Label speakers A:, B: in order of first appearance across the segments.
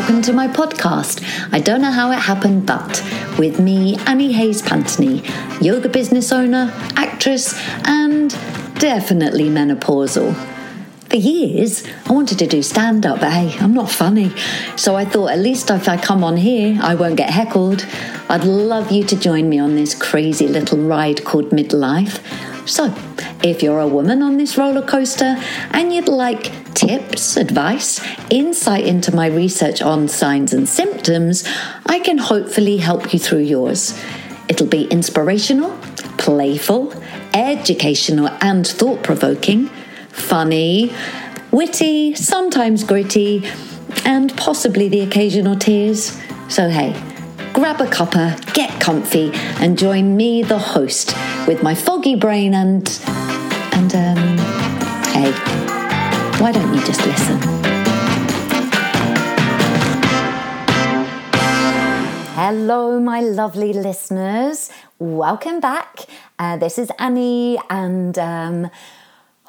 A: welcome to my podcast. I don't know how it happened, but with me, Annie Hayes Pantony, yoga business owner, actress, and definitely menopausal. For years, I wanted to do stand up, but hey, I'm not funny. So I thought at least if I come on here, I won't get heckled. I'd love you to join me on this crazy little ride called midlife. So, if you're a woman on this roller coaster and you'd like tips, advice, insight into my research on signs and symptoms, I can hopefully help you through yours. It'll be inspirational, playful, educational, and thought provoking, funny, witty, sometimes gritty, and possibly the occasional tears. So, hey, grab a cuppa, get comfy, and join me, the host, with my foggy brain and. and, um, hey, why don't you just listen? Hello, my lovely listeners. Welcome back. Uh, this is Annie, and um,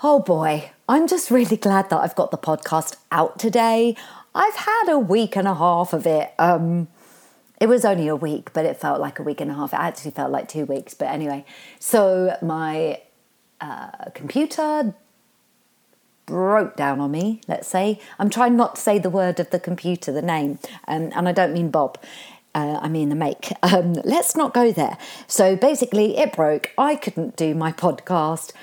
A: oh boy, I'm just really glad that I've got the podcast out today. I've had a week and a half of it. Um, it was only a week, but it felt like a week and a half. It actually felt like two weeks, but anyway. So my uh, computer broke down on me, let's say. I'm trying not to say the word of the computer, the name, um, and I don't mean Bob. Uh, I mean the make. Um, let's not go there. So basically, it broke. I couldn't do my podcast.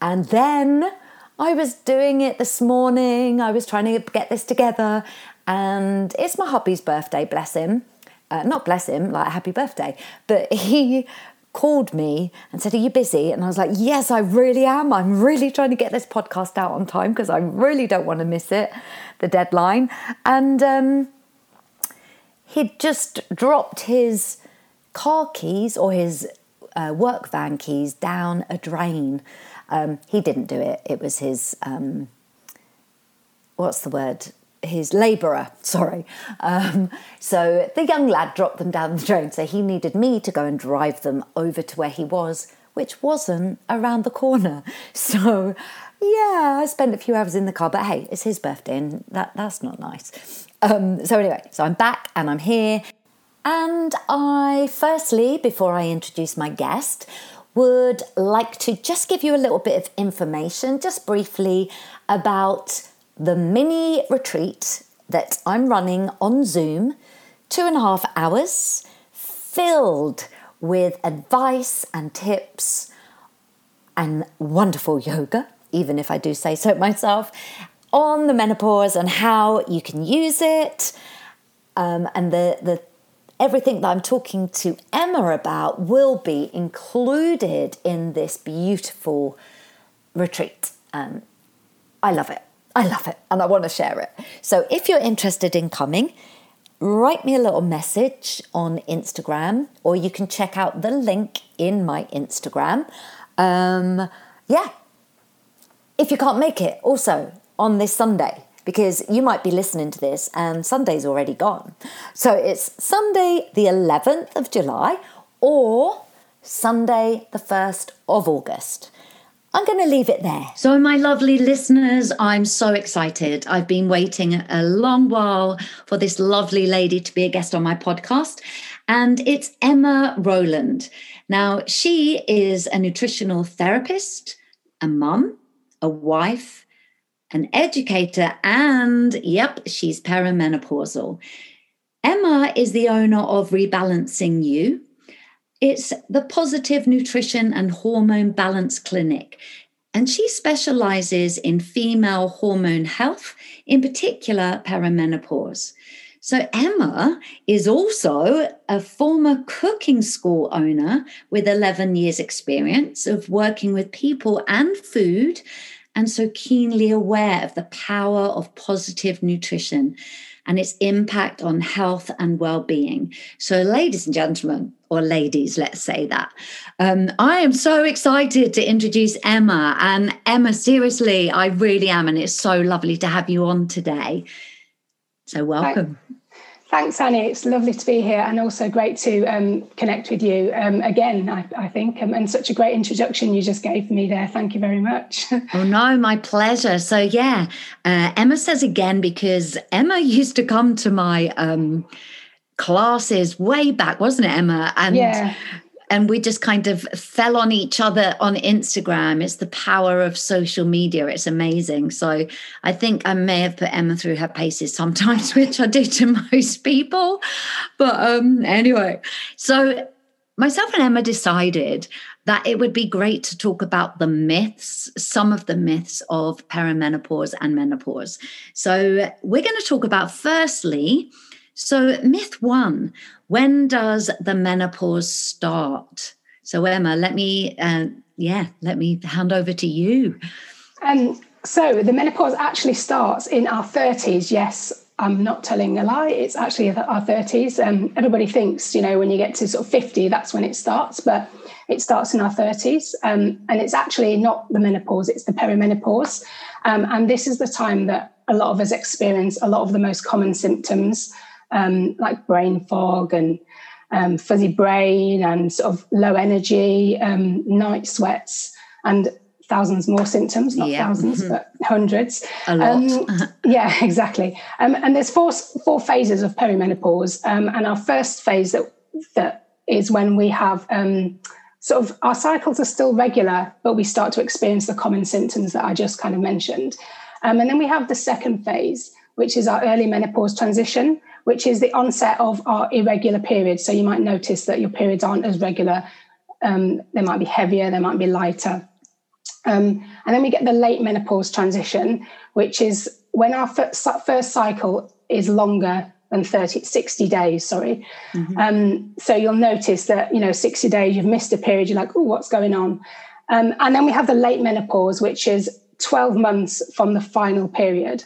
A: And then I was doing it this morning. I was trying to get this together. And it's my hubby's birthday, bless him uh, not bless him, like happy birthday, but he called me and said, Are you busy? And I was like, Yes, I really am. I'm really trying to get this podcast out on time because I really don't want to miss it, the deadline. And um, he'd just dropped his car keys or his uh, work van keys down a drain. Um, he didn't do it, it was his, um, what's the word? His labourer, sorry. Um, so the young lad dropped them down the drain, so he needed me to go and drive them over to where he was, which wasn't around the corner. So yeah, I spent a few hours in the car, but hey, it's his birthday, and that that's not nice. Um, so anyway, so I'm back and I'm here, and I firstly, before I introduce my guest, would like to just give you a little bit of information, just briefly, about the mini retreat that I'm running on Zoom, two and a half hours, filled with advice and tips and wonderful yoga, even if I do say so myself, on the menopause and how you can use it. Um, and the, the everything that I'm talking to Emma about will be included in this beautiful retreat. Um, I love it. I love it and I want to share it. So if you're interested in coming, write me a little message on Instagram or you can check out the link in my Instagram. Um, yeah. If you can't make it, also on this Sunday, because you might be listening to this and Sunday's already gone. So it's Sunday, the 11th of July, or Sunday, the 1st of August. I'm going to leave it there. So, my lovely listeners, I'm so excited. I've been waiting a long while for this lovely lady to be a guest on my podcast, and it's Emma Rowland. Now, she is a nutritional therapist, a mum, a wife, an educator, and yep, she's perimenopausal. Emma is the owner of Rebalancing You, it's the Positive Nutrition and Hormone Balance Clinic. And she specializes in female hormone health, in particular perimenopause. So, Emma is also a former cooking school owner with 11 years' experience of working with people and food, and so keenly aware of the power of positive nutrition and its impact on health and well being. So, ladies and gentlemen, or ladies, let's say that. Um, I am so excited to introduce Emma. And Emma, seriously, I really am. And it's so lovely to have you on today. So, welcome.
B: Thanks, Annie. It's lovely to be here and also great to um, connect with you um, again, I, I think. Um, and such a great introduction you just gave me there. Thank you very much.
A: oh, no, my pleasure. So, yeah, uh, Emma says again because Emma used to come to my um, classes way back, wasn't it, Emma?
B: And yeah
A: and we just kind of fell on each other on Instagram. It's the power of social media. It's amazing. So I think I may have put Emma through her paces sometimes, which I do to most people. But um, anyway, so myself and Emma decided that it would be great to talk about the myths, some of the myths of perimenopause and menopause. So we're going to talk about firstly, so myth one when does the menopause start? So, Emma, let me, uh, yeah, let me hand over to you.
B: Um, so, the menopause actually starts in our 30s. Yes, I'm not telling a lie. It's actually our 30s. Um, everybody thinks, you know, when you get to sort of 50, that's when it starts, but it starts in our 30s. Um, and it's actually not the menopause, it's the perimenopause. Um, and this is the time that a lot of us experience a lot of the most common symptoms um, like brain fog and um, fuzzy brain and sort of low energy, um, night sweats, and thousands more symptoms, not yeah. 1000s mm-hmm. but hundreds.
A: A lot. Um,
B: yeah, exactly. Um, and there's four, four phases of perimenopause. Um, and our first phase that, that is when we have sort of our cycles are still regular, but we start to experience the common symptoms that I just kind of mentioned. and then we have the second phase, which is our early menopause transition which is the onset of our irregular periods. So you might notice that your periods aren't as regular. Um, they might be heavier, they might be lighter. Um, and then we get the late menopause transition, which is when our first cycle is longer than 30, 60 days, sorry. Mm-hmm. Um, so you'll notice that, you know, 60 days, you've missed a period, you're like, oh, what's going on? Um, and then we have the late menopause, which is 12 months from the final period.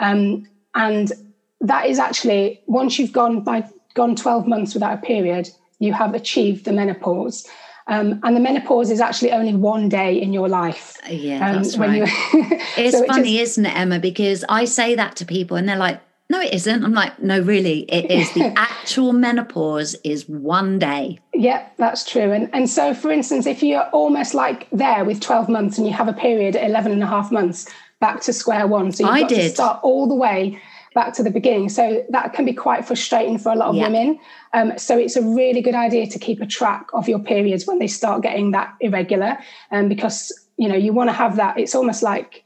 B: Um, and that is actually once you've gone by gone 12 months without a period, you have achieved the menopause. Um, and the menopause is actually only one day in your life.
A: Yeah, um, that's right. It's so funny, is isn't it, Emma? Because I say that to people and they're like, no, it isn't. I'm like, no, really, it is. The actual menopause is one day.
B: Yeah, that's true. And, and so, for instance, if you're almost like there with 12 months and you have a period at 11 and a half months, back to square one. So you've I got did. to start all the way back to the beginning. So that can be quite frustrating for a lot of yeah. women. Um, so it's a really good idea to keep a track of your periods when they start getting that irregular, um, because you know you want to have that. It's almost like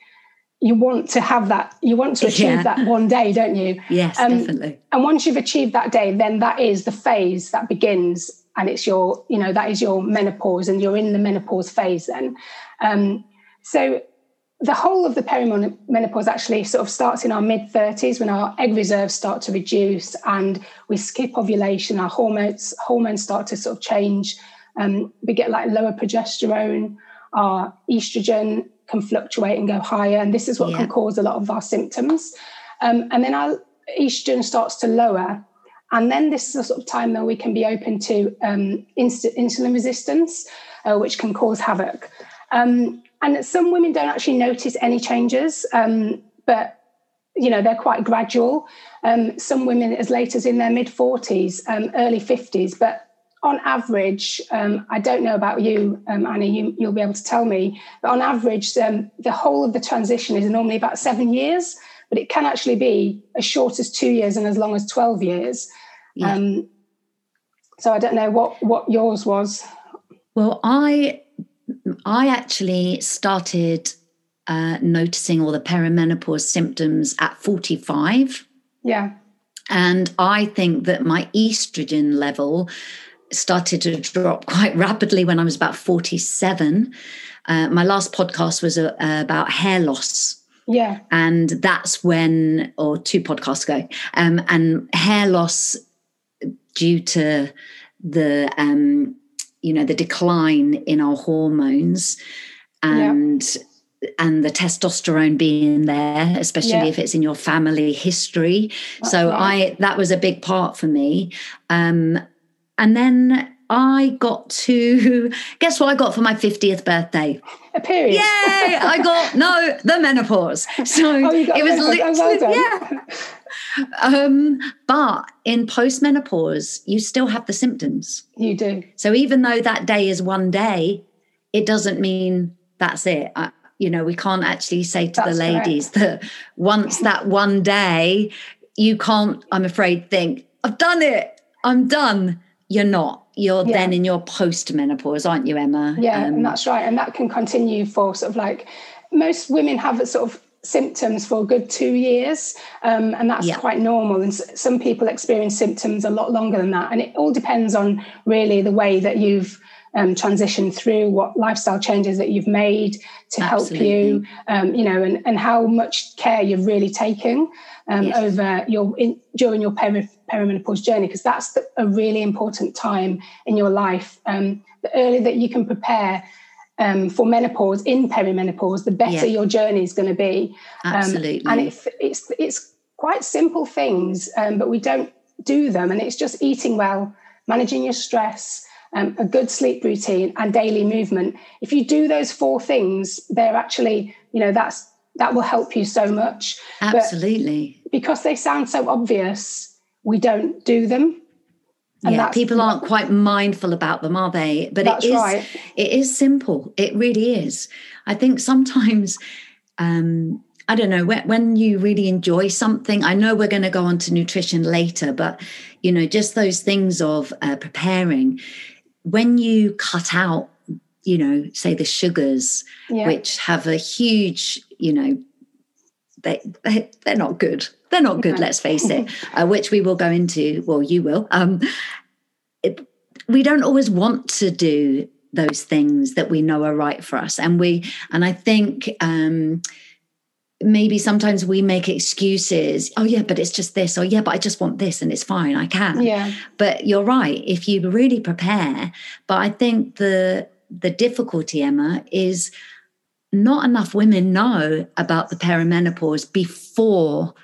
B: you want to have that. You want to achieve yeah. that one day, don't you?
A: Yes, um, definitely.
B: And once you've achieved that day, then that is the phase that begins, and it's your you know that is your menopause, and you're in the menopause phase then. Um, so the whole of the perimenopause actually sort of starts in our mid 30s when our egg reserves start to reduce and we skip ovulation. Our hormones hormones start to sort of change. Um, we get like lower progesterone. Our estrogen can fluctuate and go higher and this is what yeah. can cause a lot of our symptoms. Um, and then our estrogen starts to lower and then this is a sort of time that we can be open to um, insulin resistance uh, which can cause havoc. Um, and some women don't actually notice any changes, um, but you know they're quite gradual. Um, some women as late as in their mid forties, um, early fifties, but on average, um, I don't know about you, um, Annie. You, will be able to tell me, but on average, um, the whole of the transition is normally about seven years, but it can actually be as short as two years and as long as twelve years. Yeah. so I don't know what what yours was.
A: Well, I I actually started uh, noticing all the perimenopause symptoms at 45.
B: Yeah.
A: And I think that my estrogen level started to drop quite rapidly when I was about 47. Uh, my last podcast was uh, about hair loss.
B: Yeah.
A: And that's when, or two podcasts ago, um, and hair loss due to the um, you know the decline in our hormones and yeah. and the testosterone being there especially yeah. if it's in your family history That's so right. i that was a big part for me um and then I got to guess what I got for my 50th birthday?
B: A period.
A: Yay! I got no the menopause. So oh, it was literally oh, well yeah. Um, but in postmenopause, you still have the symptoms.
B: You do.
A: So even though that day is one day, it doesn't mean that's it. I, you know, we can't actually say to that's the ladies correct. that once that one day, you can't, I'm afraid, think, I've done it, I'm done. You're not. You're yeah. then in your post menopause, aren't you, Emma?
B: Yeah, um, and that's right. And that can continue for sort of like most women have a sort of symptoms for a good two years, um, and that's yeah. quite normal. And some people experience symptoms a lot longer than that, and it all depends on really the way that you've um, transitioned through, what lifestyle changes that you've made to Absolutely. help you, um, you know, and, and how much care you've really taken um, yes. over your in, during your peri- perimenopause journey, because that's the, a really important time in your life. Um, the earlier that you can prepare um, for menopause in perimenopause, the better yeah. your journey is going to be.
A: Um, Absolutely.
B: and it's it's it's quite simple things, um, but we don't do them, and it's just eating well, managing your stress. Um, a good sleep routine and daily movement. If you do those four things, they're actually, you know, that's that will help you so much.
A: Absolutely.
B: But because they sound so obvious, we don't do them.
A: And yeah, people aren't quite mindful about them, are they? But it is right. it is simple. It really is. I think sometimes um, I don't know when, when you really enjoy something. I know we're going to go on to nutrition later, but you know, just those things of uh, preparing. When you cut out, you know, say the sugars, yeah. which have a huge, you know, they, they they're not good they're not good, let's face it, uh, which we will go into. Well, you will. Um, it, we don't always want to do those things that we know are right for us, and we and I think. Um, maybe sometimes we make excuses oh yeah but it's just this or yeah but i just want this and it's fine i can
B: yeah
A: but you're right if you really prepare but i think the the difficulty emma is not enough women know about the perimenopause before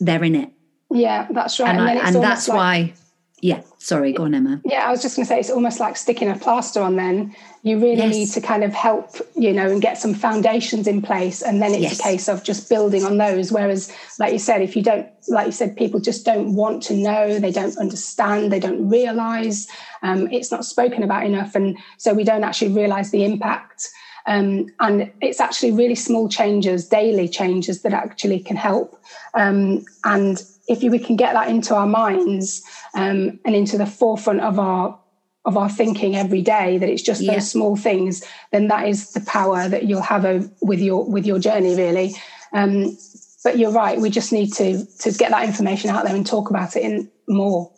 A: they're in it.
B: Yeah, that's right.
A: And, and, I, and that's like, why, yeah, sorry, go on, Emma.
B: Yeah, I was just going to say it's almost like sticking a plaster on then. You really yes. need to kind of help, you know, and get some foundations in place. And then it's yes. a case of just building on those. Whereas, like you said, if you don't, like you said, people just don't want to know, they don't understand, they don't realize, um, it's not spoken about enough. And so we don't actually realize the impact. Um, and it's actually really small changes, daily changes that actually can help. Um, and if we can get that into our minds um, and into the forefront of our of our thinking every day, that it's just yeah. those small things, then that is the power that you'll have with your with your journey, really. Um, but you're right; we just need to to get that information out there and talk about it in more.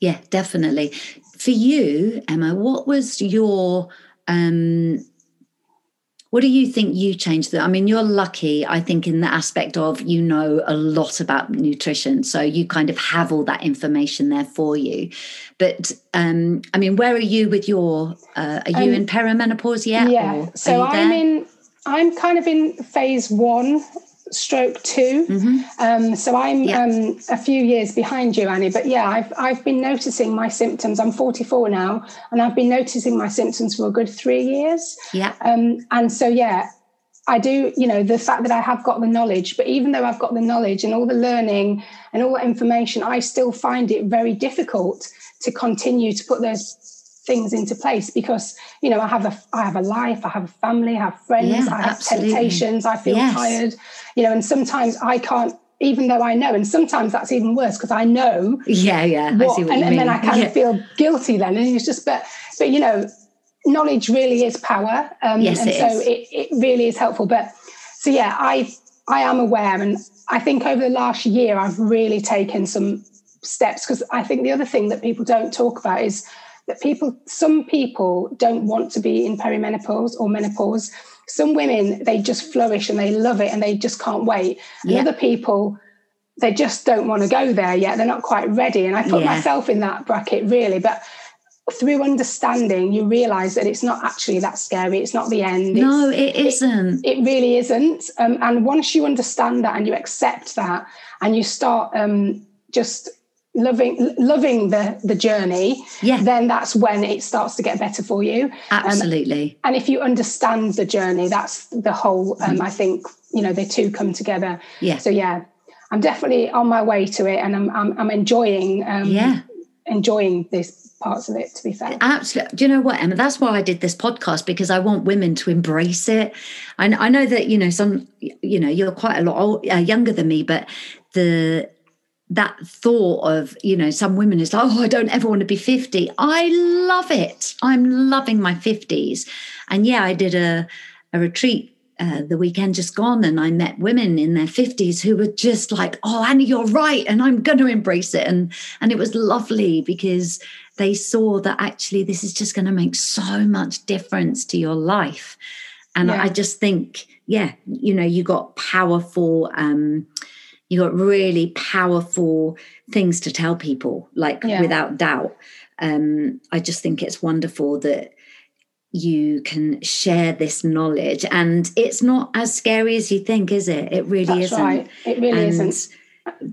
A: Yeah, definitely. For you, Emma, what was your um, what do you think you changed that? I mean, you're lucky, I think, in the aspect of you know a lot about nutrition. So you kind of have all that information there for you. But um, I mean, where are you with your uh, are you um, in perimenopause yet?
B: Yeah. So I'm in I'm kind of in phase one stroke 2 mm-hmm. um, so I'm yeah. um, a few years behind you, Annie. But yeah, I've I've been noticing my symptoms. I'm 44 now, and I've been noticing my symptoms for a good three years.
A: Yeah.
B: Um, and so yeah, I do. You know, the fact that I have got the knowledge, but even though I've got the knowledge and all the learning and all that information, I still find it very difficult to continue to put those things into place because you know I have a I have a life, I have a family, I have friends, yeah, I have absolutely. temptations, I feel yes. tired, you know, and sometimes I can't even though I know, and sometimes that's even worse because I know.
A: Yeah, yeah. What,
B: and, and, then I kind yeah. of feel guilty then. And it's just, but, but you know, knowledge really is power. Um,
A: yes,
B: and
A: it
B: so
A: is.
B: It, it really is helpful. But so, yeah, I, I am aware. And I think over the last year, I've really taken some steps because I think the other thing that people don't talk about is that people, some people don't want to be in perimenopause or menopause. Some women, they just flourish and they love it and they just can't wait. Yeah. And other people, they just don't want to go there yet. They're not quite ready. And I put yeah. myself in that bracket really. But through understanding, you realize that it's not actually that scary. It's not the end.
A: No, it's, it isn't.
B: It, it really isn't. Um, and once you understand that and you accept that and you start um, just loving loving the the journey
A: Yeah.
B: then that's when it starts to get better for you Um,
A: Absolutely.
B: and if you understand the journey that's the whole um, i think you know the two come together
A: Mm-hmm. Yeah.
B: so yeah i'm definitely on my way to it and i'm i'm, I'm enjoying um
A: Yeah.
B: enjoying these parts of it to be fair
A: Absolutely. Do you know what, Emma? That's why I did this podcast because I want women to embrace it. And I know that you know some, you know, you're quite a lot old, uh, younger than me, but the that thought of you know some women is like, oh, I don't ever want to be fifty. I love it. I'm loving my fifties, and yeah, I did a a retreat. Uh, the weekend just gone, and I met women in their fifties who were just like, "Oh, Annie, you're right," and I'm going to embrace it, and and it was lovely because they saw that actually this is just going to make so much difference to your life and
B: Yeah.
A: i just think yeah you know you got powerful um you got really powerful things to tell people like
B: Yeah.
A: without doubt um i just think it's wonderful that you can share this knowledge and it's not as scary as you think is it it really
B: that's
A: isn't
B: right it really
A: And,
B: isn't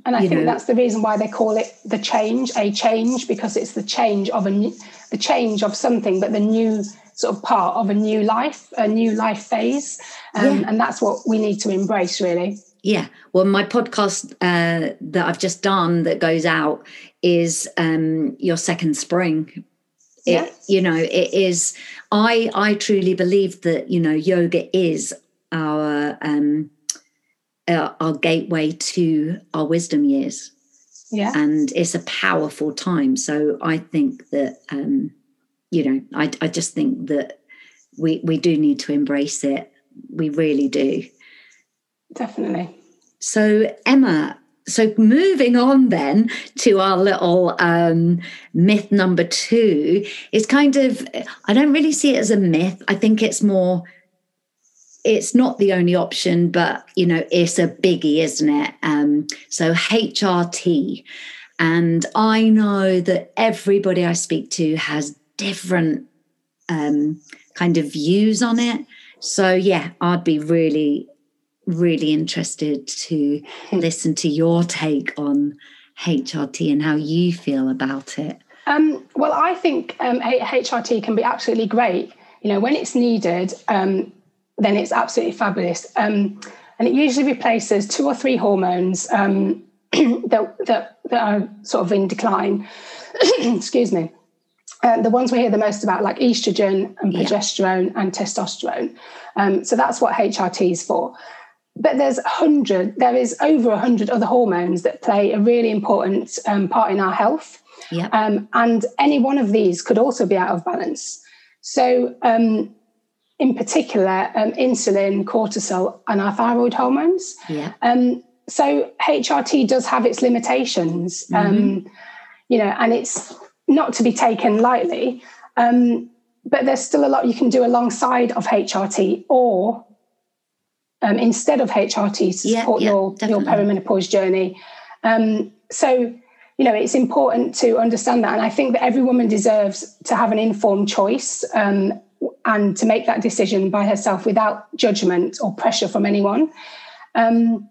B: and I think
A: know-
B: that's the reason why they call it the change, a change, because it's the change of a new, the change of something, but the new sort of part of a new life, a new life phase, um,
A: Yeah.
B: and that's what we need to embrace, really.
A: Yeah. Well, my podcast uh, that I've just done that goes out is um, your second spring. It,
B: Yeah.
A: You know, it is. I I truly believe that you know yoga is our um, uh, our gateway to our wisdom years,
B: Yeah,
A: and it's a powerful time. So I think that um, you know, I I just think that we we do need to embrace it. We really do.
B: Definitely.
A: So, Emma, so moving on then to our little um, myth number two, is kind of, I don't really see it as a myth. I think it's more, it's not the only option, but, you know, it's a biggie, isn't it? Um, so, HRT. And I know that everybody I speak to has different um, kind of views on it. So, yeah, I'd be really really interested to listen to your take on HRT and how you feel about it.
B: Um, well, I think um, HRT can be absolutely great. You know, when it's needed, um, then it's absolutely fabulous. Um, and it usually replaces two or three hormones um, that, that, that are sort of in decline. Excuse me. Uh, the ones we hear the most about, like estrogen and
A: Yeah.
B: progesterone and testosterone. Um, so that's what HRT is for. But there's a hundred, there is over a hundred other hormones that play a really important um, part in our health.
A: Yep.
B: Um, and any one of these could also be out of balance. So, um, in particular, um, insulin, cortisol, and our thyroid hormones.
A: yeah.
B: Um, so, HRT does have its limitations, um, you know, and it's not to be taken lightly. Um, but there's still a lot you can do alongside of HRT or um, instead of HRT to support
A: yeah,
B: your, your
A: definitely.
B: perimenopause journey. Um, so, you know, it's important to understand that. And I think that every woman deserves to have an informed choice um, and to make that decision by herself without judgment or pressure from anyone. Um,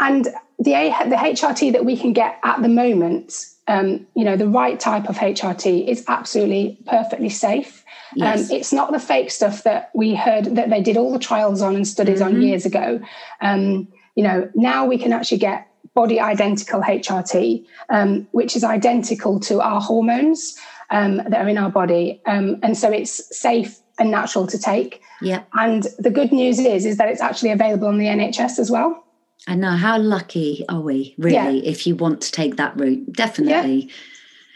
B: and the, the HRT that we can get at the moment, um, you know, the right type of HRT is absolutely perfectly safe.
A: Yes.
B: Um, it's not the fake stuff that we heard that they did all the trials on and studies on years ago. Um, you know, now we can actually get body identical HRT, um, which is identical to our hormones um, that are in our body, um, and so it's safe and natural to take.
A: Yep.
B: And the good news is, is that it's actually available on the NHS as well.
A: I know. How lucky are we, really,
B: Yeah.
A: if you want to take that route? Definitely.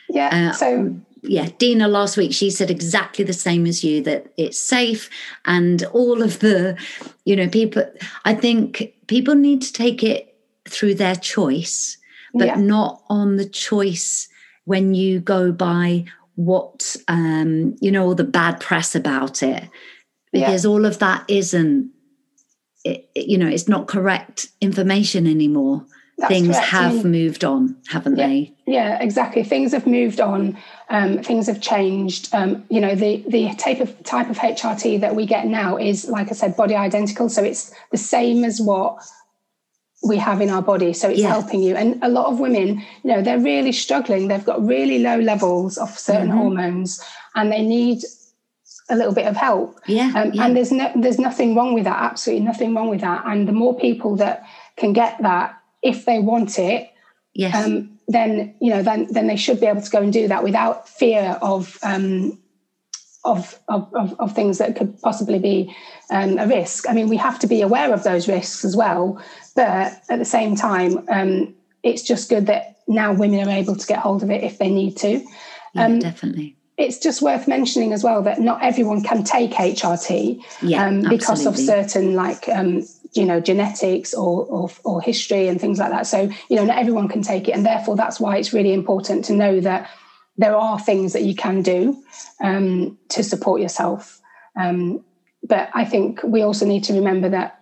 B: Yeah.
A: Uh,
B: so
A: yeah, Dina last week, she said exactly the same as you that it's safe and all of the, you know, people, I think people need to take it through their choice, but
B: Yeah.
A: not on the choice when you go by what, um, you know, all the bad press about it,
B: Yeah.
A: because all of that isn't, it- you know, it's not correct information anymore.
B: That's
A: Things
B: correct.
A: Have
B: mean-
A: moved on, haven't
B: Yeah.
A: they?
B: Yeah, exactly. Things have moved on. Um, things have changed. Um, you know, the the type of type of HRT that we get now is, like I said, body identical. So it's the same as what we have in our body so it's
A: Yeah.
B: helping you and a lot of women you know they're really struggling they've got really low levels of certain
A: Mhm.
B: hormones and they need a little bit of help
A: Yeah.
B: um,
A: yeah.
B: and there's no there's nothing wrong with that absolutely nothing wrong with that and the more people that can get that if they want it
A: yes.
B: um, then you know then then they should be able to go and do that without fear of um, of, of, of, things that could possibly be um, a risk. I mean, we have to be aware of those risks as well, but at the same time, um, it's just good that now women are able to get hold of it if they need to.
A: yeah,
B: um,
A: definitely.
B: It's just worth mentioning as well that not everyone can take HRT
A: Yeah.
B: um, because of certain like um, you know genetics or, or or history and things like that. So you know not everyone can take it, and therefore that's why it's really important to know that there are things that you can do um, to support yourself. Um, but I think we also need to remember that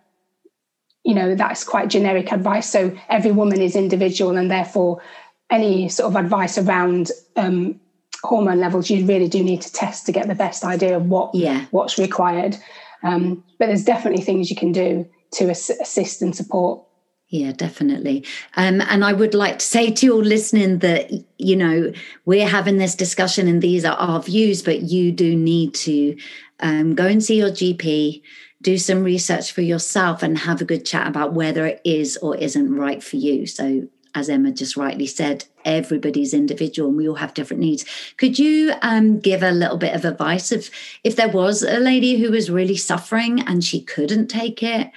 B: you know that's quite generic advice. So every woman is individual, and therefore any sort of advice around um, hormone levels, you really do need to test to get the best idea of what
A: Yeah.
B: what's required. Um, but there's definitely things you can do to ass- assist and support.
A: Yeah, definitely. Um, and I would like to say to all listening that, you know, we're having this discussion and these are our views, but you do need to um, go and see your GP, do some research for yourself, and have a good chat about whether it is or isn't right for you. So, as Emma just rightly said, everybody's individual and we all have different needs. Could you um, give a little bit of advice if if there was a lady who was really suffering and she couldn't take it?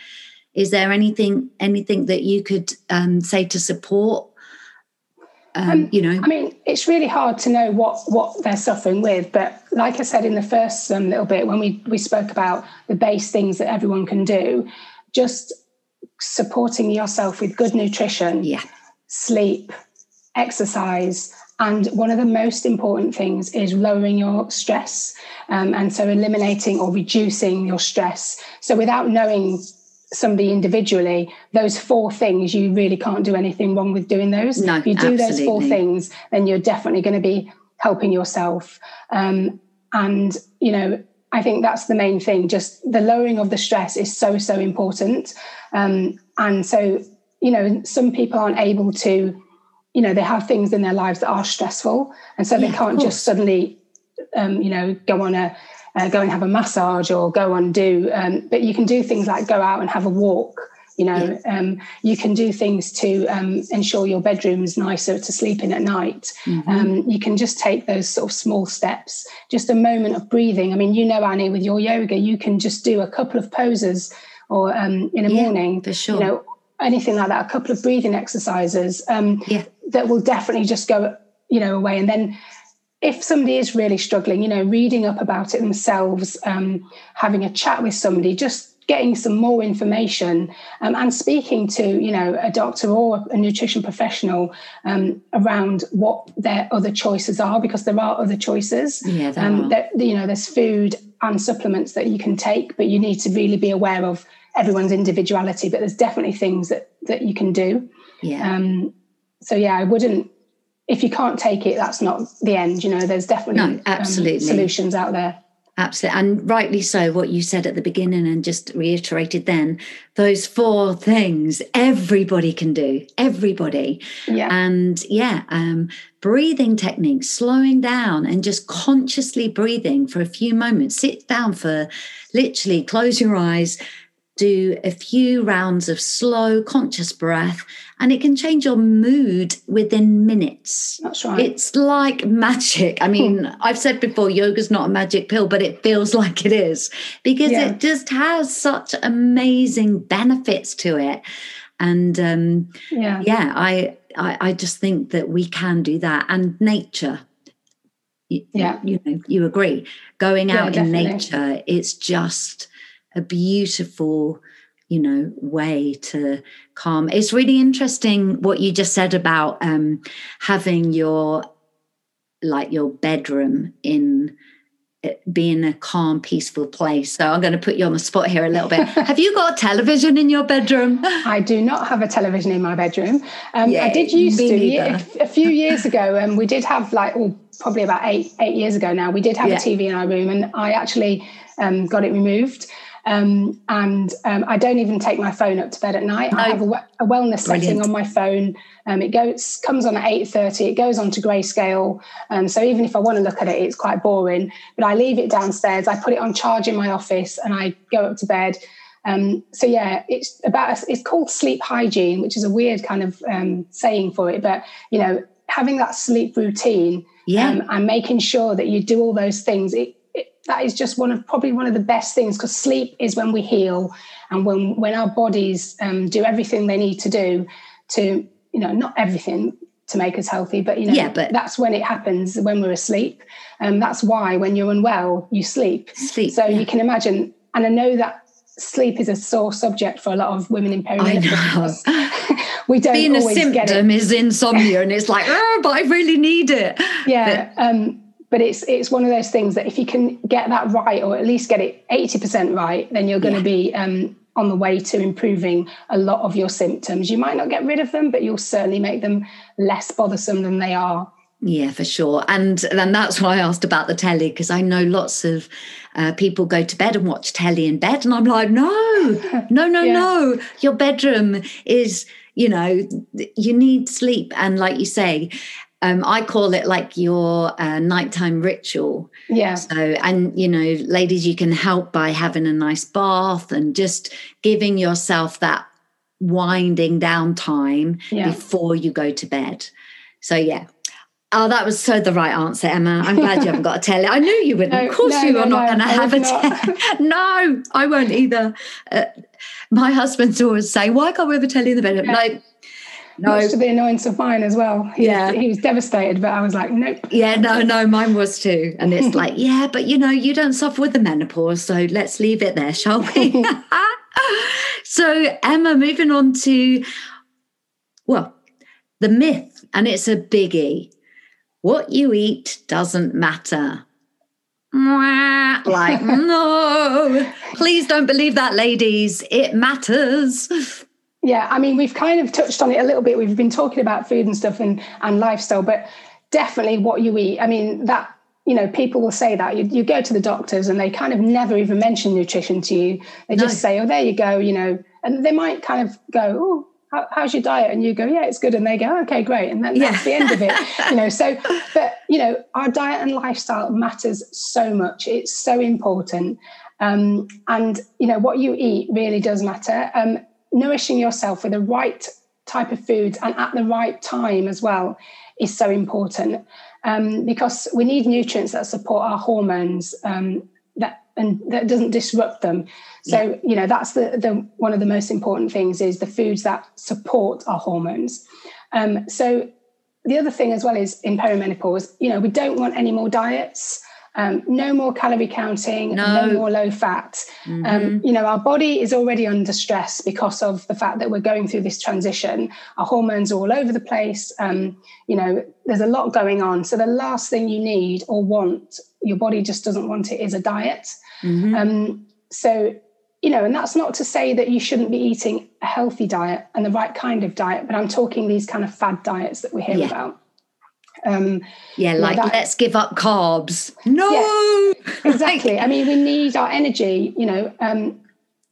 A: Is there anything anything that you could um, say to support? Um,
B: Um,
A: you know,
B: I mean, it's really hard to know what what they're suffering with, but like I said in the first um, little bit when we we spoke about the base things that everyone can do, just supporting yourself with good nutrition,
A: yeah,
B: sleep, exercise, and one of the most important things is lowering your stress. Um, and so eliminating or reducing your stress. So without knowing somebody individually, those four things, you really can't do anything wrong with doing those.
A: No,
B: if you do those four things, then you're definitely going to be helping yourself. Um, and, you know, I think that's the main thing. Just the lowering of the stress is so, so important. Um, and so, you know, some people aren't able to, you know, they have things in their lives that are stressful. And so
A: Yeah,
B: they can't just suddenly, um, you know, go on a, uh, go and have a massage or go and do, um, but you can do things like go out and have a walk. You know, um, you can do things to um, ensure your bedroom's nicer to sleep in at night.
A: Mhm.
B: Um, you can just take those sort of small steps, just a moment of breathing. I mean, you know, Annie, with your yoga, you can just do a couple of poses or um, in the
A: Yeah,
B: morning,
A: for sure.
B: you know, anything like that, a couple of breathing exercises um,
A: Yeah.
B: that will definitely just go, you know, away. And then if somebody is really struggling, you know, reading up about it themselves, um, having a chat with somebody, just getting some more information um, and speaking to, you know, a doctor or a nutrition professional um, around what their other choices are, because there are other choices.
A: yeah, there.
B: Um, that you know, there's food and supplements that you can take, but you need to really be aware of everyone's individuality. But there's definitely things that that you can do.
A: yeah.
B: Um, so yeah, I wouldn't. If you can't take it, that's not the end. You know, there's definitely
A: No, absolutely.
B: um, solutions out there.
A: Absolutely. And rightly so, what you said at the beginning and just reiterated then, those four things everybody can do, everybody.
B: Yeah,
A: And yeah, um, breathing techniques, slowing down and just consciously breathing for a few moments. Sit down for literally close your eyes, do a few rounds of slow, conscious breath, and it can change your mood within minutes.
B: that's right.
A: It's like magic. I mean, I've said before, yoga's not a magic pill, but it feels like it is because
B: Yeah.
A: it just has such amazing benefits to it. And um,
B: yeah,
A: yeah, I, I I just think that we can do that. And nature, you,
B: Yeah.
A: you know, you agree. Going
B: Yeah,
A: out in
B: definitely.
A: nature, it's just a beautiful, you know, way to calm. It's really interesting what you just said about um, having your like your bedroom in it being a calm, peaceful place. So I'm going to put you on the spot here a little bit. Have you got a television in your bedroom?
B: I do not have a television in my bedroom. Um, I did used to
A: neither.
B: a, few years ago. Um, we did have like, oh, probably about eight eight years ago now. We did have
A: Yeah.
B: a TV in our room, and I actually um, got it removed. Um, and um, I don't even take my phone up to bed at night. No. I have a, a wellness Brilliant. setting on my phone. Um, it goes comes on at eight thirty. It goes on to grayscale. Um, so even if I want to look at it, it's quite boring. But I leave it downstairs. I put it on charge in my office, and I go up to bed. Um, so yeah, it's about it's called sleep hygiene, which is a weird kind of um, saying for it, but you know, having that sleep routine yeah. um, and making sure that you do all those things, it, it, that is just one of probably one of the best things because sleep is when we heal and when when our bodies um, do everything they need to do to you know not everything to make us healthy but you know yeah, but that's when it happens when we're asleep and um, that's why when you're unwell you sleep
A: sleep
B: so yeah. you can imagine and i know that sleep is a sore subject for a lot of women in perimenopause. we don't
A: being
B: a
A: symptom is insomnia, and it's like, oh, but I really need it.
B: Yeah, but, um, but it's it's one of those things that if you can get that right, or at least get it eighty percent right, then you're going to yeah. be um, on the way to improving a lot of your symptoms. You might not get rid of them, but you'll certainly make them less bothersome than they are.
A: Yeah, for sure. And and that's why I asked about the telly because I know lots of uh, people go to bed and watch telly in bed, and I'm like, no, no, no, yeah. no. Your bedroom is, you know, you need sleep, and like you say, um, I call it like your uh, nighttime ritual.
B: Yeah.
A: So, and you know, ladies, you can help by having a nice bath and just giving yourself that winding down time yeah. before you go to bed. So, yeah, Oh, that was so the right answer, Emma. I'm glad you haven't got a telly. I knew you wouldn't. No, of course, no, you are no, not going to have a telly. no, I won't either. Uh, my husband's always saying, "Why can't we have a telly in the bedroom?" Yeah.
B: No, Much to the annoyance of mine as well. He yeah, was, he was devastated, but I was like, nope.
A: Yeah, no, no, mine was too. And it's like, yeah, but you know, you don't suffer with the menopause, so let's leave it there, shall we? so, Emma, moving on to well, the myth, and it's a biggie what you eat doesn't matter. Like, no, please don't believe that, ladies. It matters.
B: Yeah, I mean, we've kind of touched on it a little bit. We've been talking about food and stuff and, and lifestyle, but definitely what you eat. I mean, that, you know, people will say that. You, you go to the doctors and they kind of never even mention nutrition to you. They no. just say, oh, there you go, you know, and they might kind of go, oh, how, how's your diet? And you go, yeah, it's good. And they go, okay, great. And then yeah. that's the end of it. you know, so, but, you know, our diet and lifestyle matters so much. It's so important. Um, and, you know, what you eat really does matter. Um, nourishing yourself with the right type of foods and at the right time as well is so important um, because we need nutrients that support our hormones um, that and that doesn't disrupt them. So yeah. you know that's the the one of the most important things is the foods that support our hormones. Um, so the other thing as well is in perimenopause, you know, we don't want any more diets. Um, no more calorie counting, no, no more low fat. Mm-hmm. Um, you know, our body is already under stress because of the fact that we're going through this transition. Our hormones are all over the place. Um, you know, there's a lot going on. So the last thing you need or want, your body just doesn't want it, is a diet. Mm-hmm. Um, so, you know, and that's not to say that you shouldn't be eating a healthy diet and the right kind of diet, but I'm talking these kind of fad diets that we hear yeah. about.
A: Um, yeah, like let's give up carbs. No,
B: yeah, exactly. I mean, we need our energy. You know, um,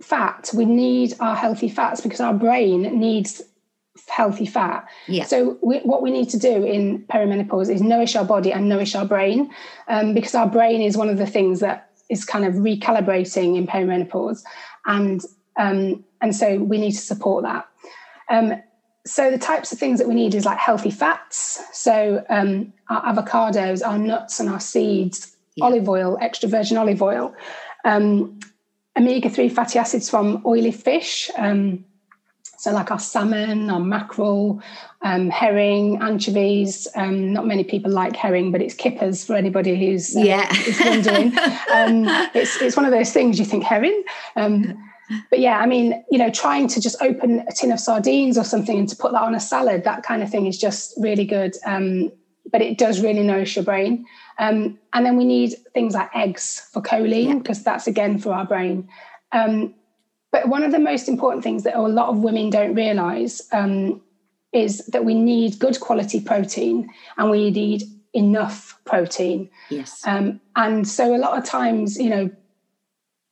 B: fat. We need our healthy fats because our brain needs healthy fat. Yeah. So we, what we need to do in perimenopause is nourish our body and nourish our brain, um, because our brain is one of the things that is kind of recalibrating in perimenopause, and um, and so we need to support that. Um, so the types of things that we need is like healthy fats. So um, our avocados, our nuts, and our seeds, yeah. olive oil, extra virgin olive oil, um, omega three fatty acids from oily fish. Um, so, like our salmon, our mackerel, um, herring, anchovies. Um, not many people like herring, but it's kippers for anybody who's uh, yeah. wondering. um, it's it's one of those things you think herring. But yeah, I mean, you know, trying to just open a tin of sardines or something and to put that on a salad, that kind of thing is just really good. Um, but it does really nourish your brain. Um, and then we need things like eggs for choline because yeah. that's again for our brain. Um, but one of the most important things that a lot of women don't realize um, is that we need good quality protein and we need enough protein.
A: Yes.
B: Um, and so a lot of times, you know,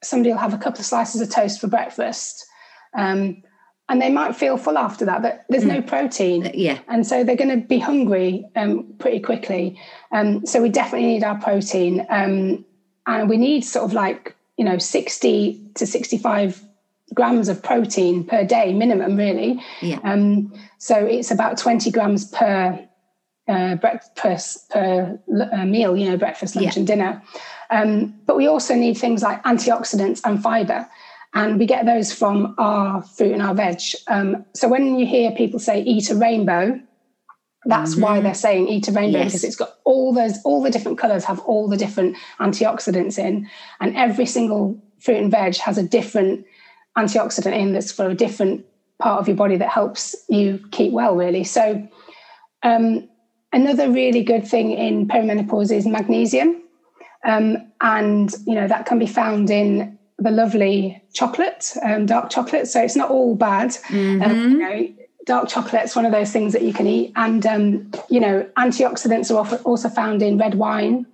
B: somebody will have a couple of slices of toast for breakfast. Um, and they might feel full after that, but there's no protein.
A: Yeah.
B: And so they're going to be hungry um, pretty quickly. Um, so we definitely need our protein. Um, and we need sort of like, you know, 60 to 65 grams of protein per day minimum, really.
A: Yeah.
B: Um, so it's about 20 grams per uh, breakfast per uh, meal, you know, breakfast, lunch,
A: Yeah.
B: and dinner. Um, but we also need things like antioxidants and fiber, and we get those from our fruit and our veg. Um, so when you hear people say eat a rainbow, that's why they're saying eat a rainbow
A: Yes.
B: because it's got all those all the different colors have all the different antioxidants in, and every single fruit and veg has a different antioxidant in that's for a different part of your body that helps you keep well. Really, so. Um, another really good thing in perimenopause is magnesium. Um, and, you know, that can be found in the lovely chocolate, um, dark chocolate. So it's not all bad. Um, you know, dark chocolate's one of those things that you can eat. And, um, you know, antioxidants are also found in red wine.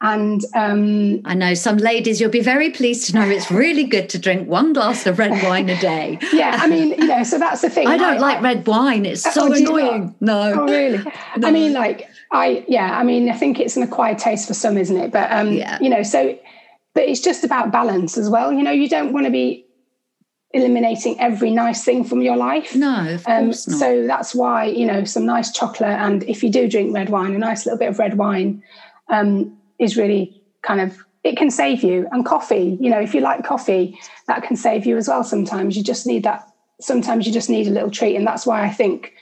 B: And um,
A: I know some ladies, you'll be very pleased to know it's really good to drink one glass of red wine a day.
B: yeah, I mean, you know, so that's the thing.
A: I don't like red wine. It's so
B: Oh, you not?
A: annoying. No.
B: Oh, really? I mean, like, I, yeah, I mean, I think it's an acquired taste for some, isn't it? But, um,
A: Yeah.
B: you know, so, but it's just about balance as well. You know, you don't want to be eliminating every nice thing from your life.
A: No, of
B: Um,
A: course not.
B: so that's why, you know, some nice chocolate. And if you do drink red wine, a nice little bit of red wine um, is really kind of, it can save you. And coffee, you know, if you like coffee, that can save you as well sometimes. You just need that. Sometimes you just need a little treat. And that's why I think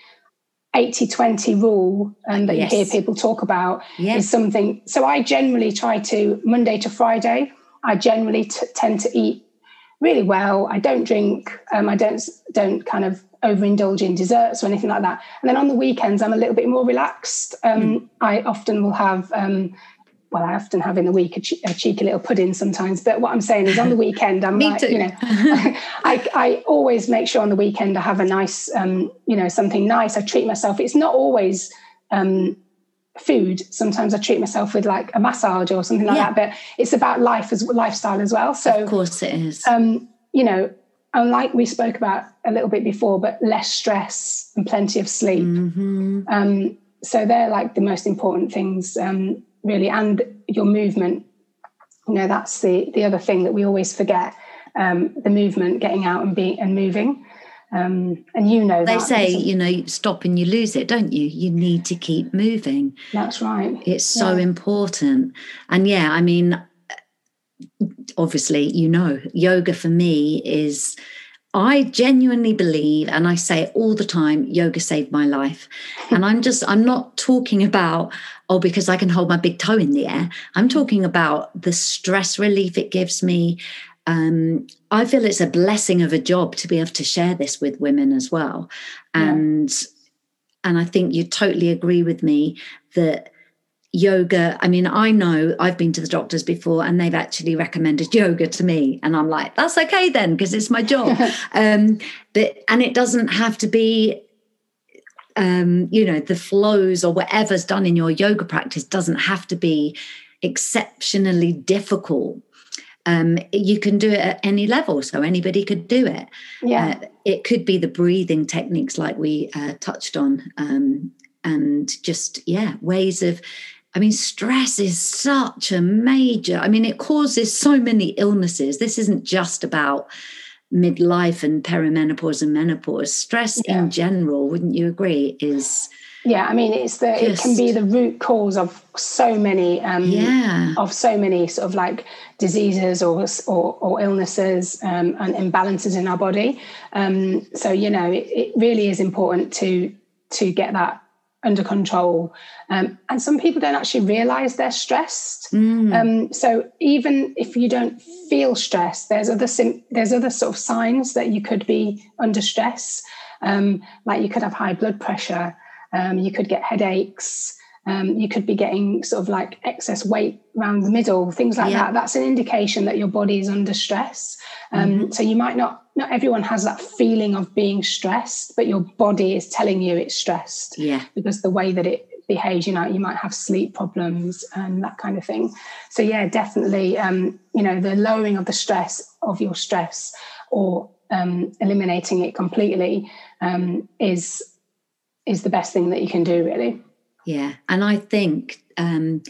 B: 80 20 rule um, that
A: Yes.
B: you hear people talk about
A: Yes.
B: is something. So I generally try to, Monday to Friday, I generally t- tend to eat really well. I don't drink. Um, I don't don't kind of overindulge in desserts or anything like that. And then on the weekends, I'm a little bit more relaxed. Um,
A: Mm.
B: I often will have. Well, I often have in the week a, che- a cheeky little pudding sometimes. But what I'm saying is, on the weekend, I'm like,
A: too.
B: you know, I, I always make sure on the weekend I have a nice, um, you know, something nice. I treat myself. It's not always um, food. Sometimes I treat myself with like a massage or something like
A: Yeah.
B: that. But it's about life as lifestyle as well. So
A: of course it is.
B: um, you know, and like we spoke about a little bit before, but less stress and plenty of sleep.
A: Mhm.
B: Um, so they're like the most important things, um, really, and your movement. You know, that's the the other thing that we always forget: um, the movement, getting out and being and moving. Um, and you know
A: They say, you know, stop and you lose it, don't you? You need to keep moving.
B: that's right.
A: It's so
B: Yeah.
A: important. And yeah, I mean, obviously, you know, yoga for me is, I genuinely believe, and I say it all the time, yoga saved my life. And I'm just, I'm not talking about, oh, because I can hold my big toe in the air. I'm talking about the stress relief it gives me. Um, I feel it's a blessing of a job to be able to share this with women as well.
B: Yeah.
A: And and I think you totally agree with me that yoga. I mean i know i've been to the doctors before and they've actually recommended yoga to me. And i'm like that's okay then because it's my job. Um but and it doesn't have to be um you know the flows or whatever's done in your yoga practice doesn't have to be exceptionally difficult. Um you can do it at any level so anybody could do it.
B: Yeah.
A: uh, it could be the breathing techniques like we uh, touched on um, and just yeah ways of i mean stress is such a major i mean it causes so many illnesses this isn't just about midlife and perimenopause and menopause stress
B: Yeah.
A: in general wouldn't you agree is
B: Yeah. I mean, it's the it can be the root cause of so many um,
A: yeah
B: of so many sort of like diseases or or, or illnesses um, and imbalances in our body. Um, so you know, it, it really is important to to get that under control. Um, and some people don't actually realize they're stressed.
A: Mm.
B: Um, so even if you don't feel stress, there's other sim- there's other sort of signs that you could be under stress. Um, like you could have high blood pressure, um, you could get headaches, um, you could be getting sort of like excess weight around the middle, things like
A: Yeah.
B: that. That's an indication that your body is under stress. Um, So you might not not everyone has that feeling of being stressed, but your body is telling you it's stressed
A: yeah
B: because the way that it behaves. You know, you might have sleep problems and that kind of thing. So yeah, definitely, um, you know, the lowering of the stress of your stress or um, eliminating it completely um, is is the best thing that you can do, really.
A: Yeah, and I think um,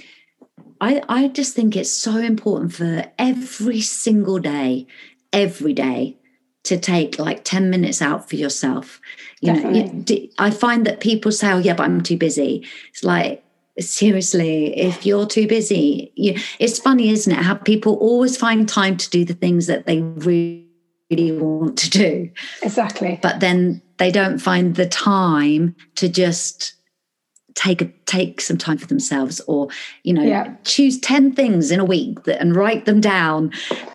A: I I just think it's so important for every single day, every day to take like 10 minutes out for yourself. You Definitely. know you, I find that people say oh yeah but I'm too busy. It's like seriously if you're too busy you, it's funny isn't it how people always find time to do the things that they really want to do.
B: Exactly.
A: But then they don't find the time to just take a, take some time for themselves or you know yeah. choose 10 things in a week that, and write them down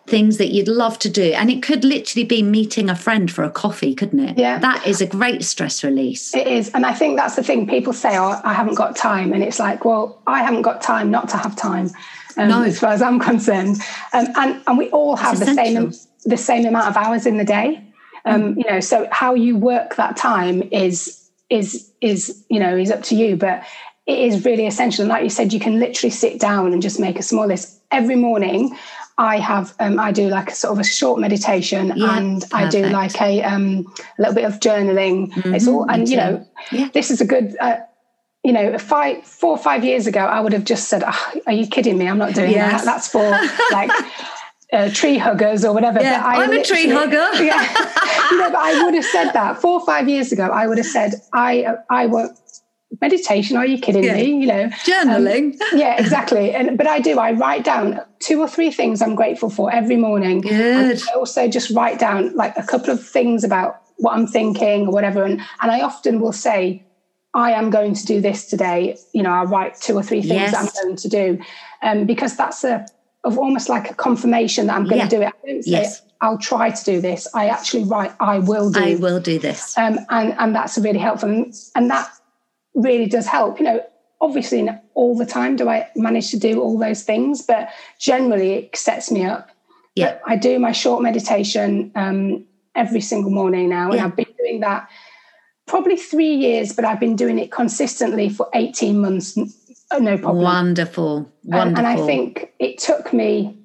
A: things that you'd love to do. And it could literally be meeting a friend for a coffee couldn't it?
B: Yeah.
A: That is a great stress release.
B: It is. And i think that's the thing. People say oh i haven't got time. And it's like well i haven't got time not to have time um, no. as far as i'm concerned. Um, and and we all have the same the same amount of hours in the day. Um, mm. you know so how you work that time is is is you know is up to you but it is really essential and like you said you can literally sit down and just make a small list every morning I have um, I do like a sort of a short meditation yeah, and perfect. I do like a um, a little bit of journaling. Mm-hmm, it's all and you know yeah. this is a good uh, you know five four or five years ago I would have just said oh, are you kidding me I'm not doing yes. that that's for like uh, tree huggers or whatever.
A: Yeah, I am a tree hugger.
B: yeah, you know, but I would have said that four or five years ago. I would have said, I, I won't meditation. Are you kidding yeah. me? You know,
A: journaling.
B: Um, yeah, exactly. And but I do. I write down two or three things I'm grateful for every morning.
A: Good.
B: I also just write down like a couple of things about what I'm thinking or whatever. And and I often will say, I am going to do this today. You know, I'll write two or three things yes. I'm going to do, um, because that's a of almost like a confirmation that I'm going yeah. to do it. I don't say yes. I'll try to do this. I actually write I will do.
A: I will do this.
B: Um, and and that's really helpful, and, and that really does help. You know, obviously, not all the time do I manage to do all those things, but generally it sets me up.
A: Yeah, but
B: I do my short meditation um, every single morning now, and yeah. I've been doing that probably three years, but I've been doing it consistently for 18 months no problem.
A: Wonderful. Wonderful.
B: And, and, I think it took me,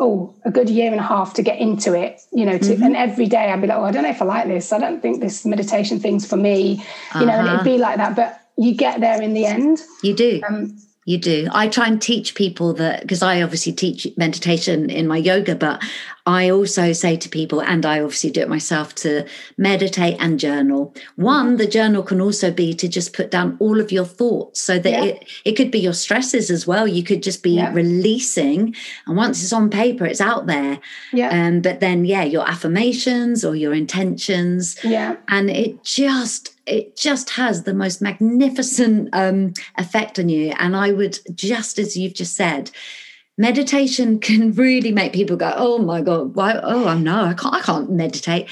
B: oh, a good year and a half to get into it, you know, to, mm-hmm. and every day I'd be like, oh, I don't know if I like this. I don't think this meditation thing's for me, you uh-huh. know, and it'd uh-huh. be like that. But you get there in the end.
A: You do. Um, you do. I try and teach people that because I obviously teach meditation in my yoga, but I also say to people, and I obviously do it myself, to meditate and journal. One, mm-hmm. the journal can also be to just put down all of your thoughts so that yeah. it, it could be your stresses as well. You could just be yeah. releasing. And once it's on paper, it's out there.
B: Yeah.
A: Um, but then, yeah, your affirmations or your intentions.
B: Yeah.
A: And it just it just has the most magnificent um, effect on you. And I would, just as you've just said, meditation can really make people go, "Oh my god, why? Oh, I know, I can't, I can't meditate."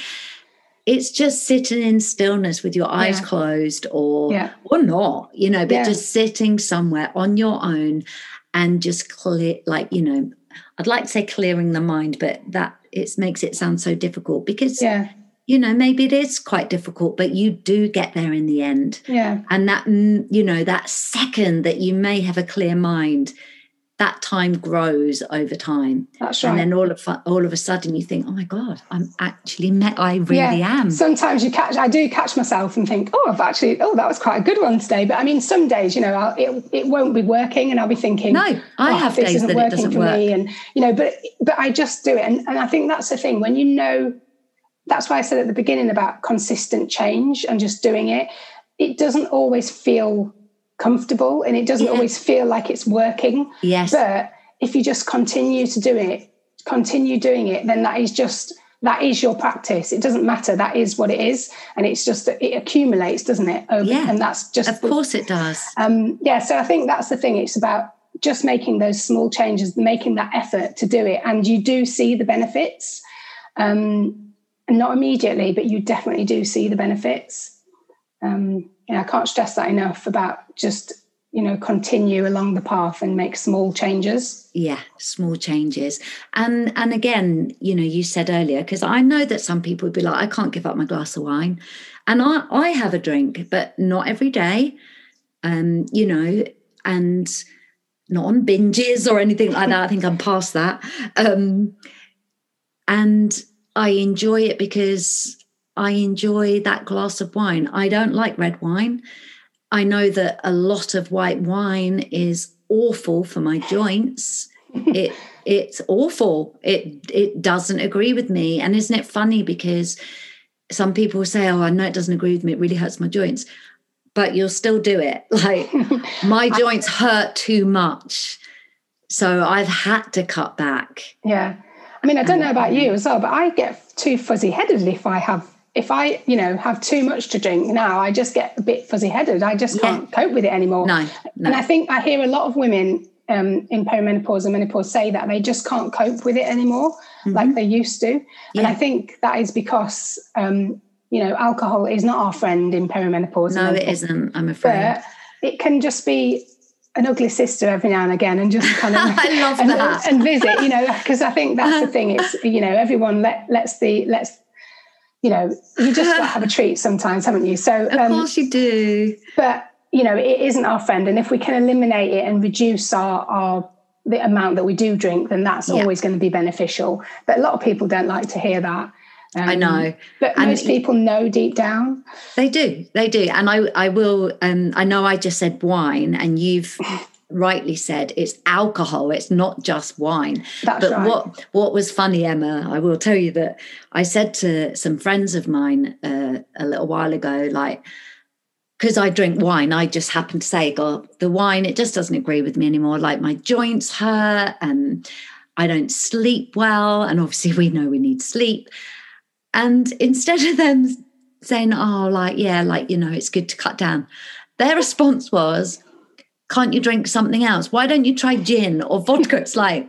A: It's just sitting in stillness with your eyes yeah. closed, or
B: yeah.
A: or not, you know, but yeah. just sitting somewhere on your own and just clear, like you know, I'd like to say clearing the mind, but that it makes it sound so difficult because
B: yeah
A: you know maybe it is quite difficult but you do get there in the end.
B: Yeah.
A: And that mm, you know that second that you may have a clear mind that time grows over time.
B: That's right
A: and then all of all of a sudden you think oh my god i'm actually met i really yeah. am.
B: Sometimes you catch i do catch myself and think oh i've actually oh that was quite a good one today. But i mean some days you know I'll, it, it won't be working and i'll be thinking
A: no i oh, have days that it doesn't work me.
B: and you know but but i just do it. And, and i think that's the thing when you know that's why I said at the beginning about consistent change and just doing it. It doesn't always feel comfortable and it doesn't yeah. always feel like it's working.
A: Yes.
B: But if you just continue to do it, continue doing it, then that is just that is your practice. It doesn't matter. That is what it is, and it's just it accumulates, doesn't it?
A: Over, yeah.
B: And that's just
A: of course it does.
B: Um, yeah. So I think that's the thing. It's about just making those small changes, making that effort to do it, and you do see the benefits. Um, not immediately, but you definitely do see the benefits. Um, yeah, I can't stress that enough about just you know continue along the path and make small changes
A: yeah small changes and and again you know you said earlier because i know that some people would be like i can't give up my glass of wine and i i have a drink but not every day um, you know, and not on binges or anything like that. I think I'm past that. Um, and I enjoy it because I enjoy that glass of wine. I don't like red wine. I know that a lot of white wine is awful for my joints. it it's awful. It it doesn't agree with me. And isn't it funny because some people say, "Oh, I know it doesn't agree with me. It really hurts my joints." But you'll still do it. Like my joints hurt too much. So I've had to cut back.
B: Yeah. I mean, I don't know about you as well, but I get too fuzzy headed if I have if I, you know, have too much to drink now, I just get a bit fuzzy headed. I just can't cope with it anymore.
A: No, no,
B: And I think I hear a lot of women um, in perimenopause and menopause say that they just can't cope with it anymore mm-hmm. like they used to. Yeah. And I think that is because, um, you know, alcohol is not our friend in perimenopause.
A: No, it isn't, I'm afraid.
B: But it can just be an ugly sister every now and again and just kind of
A: I love
B: and,
A: that.
B: and visit, you know, because I think that's the thing. It's, you know, everyone let, lets the, let's you know, you just have a treat sometimes, haven't you? So,
A: of um, course you do.
B: But you know, it isn't our friend, and if we can eliminate it and reduce our our the amount that we do drink, then that's yeah. always going to be beneficial. But a lot of people don't like to hear that.
A: Um, I know,
B: but and most people know deep down.
A: They do, they do, and I, I will. Um, I know I just said wine, and you've rightly said it's alcohol it's not just wine
B: That's
A: but
B: right.
A: what what was funny emma i will tell you that i said to some friends of mine uh, a little while ago like because i drink wine i just happen to say god the wine it just doesn't agree with me anymore like my joints hurt and i don't sleep well and obviously we know we need sleep and instead of them saying oh like yeah like you know it's good to cut down their response was can't you drink something else? Why don't you try gin or vodka? It's like,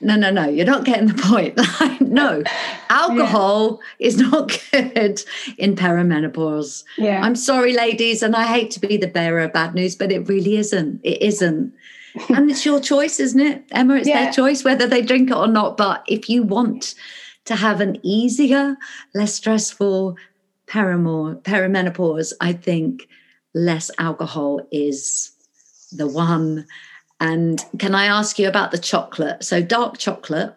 A: no, no, no, you're not getting the point. no, alcohol yeah. is not good in perimenopause.
B: Yeah.
A: I'm sorry, ladies, and I hate to be the bearer of bad news, but it really isn't. It isn't. and it's your choice, isn't it, Emma? It's yeah. their choice whether they drink it or not. But if you want to have an easier, less stressful perimenopause, I think less alcohol is the one. And can I ask you about the chocolate? So dark chocolate.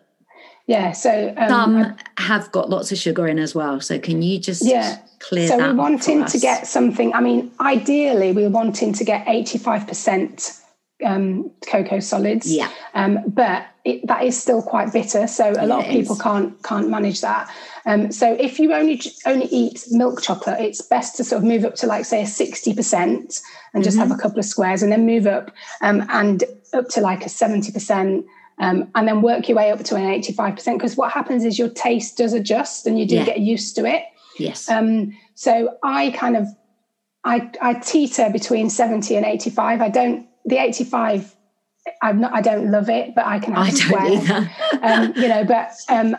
B: Yeah. So
A: um, some have got lots of sugar in as well. So can you just
B: yeah.
A: clear
B: so
A: that?
B: we're wanting to get something. I mean, ideally, we're wanting to get eighty-five percent um, cocoa solids.
A: Yeah.
B: Um, but it, that is still quite bitter, so a lot of people is. can't can't manage that. Um, so if you only only eat milk chocolate, it's best to sort of move up to like say a sixty percent and just mm-hmm. have a couple of squares, and then move up um, and up to like a seventy percent. Um, and then work your way up to an 85% because what happens is your taste does adjust and you do yeah. get used to it.
A: Yes.
B: Um, so I kind of I, I teeter between 70 and 85. I don't the 85 I'm not I don't love it, but I can have I
A: don't either.
B: um, you know, but um,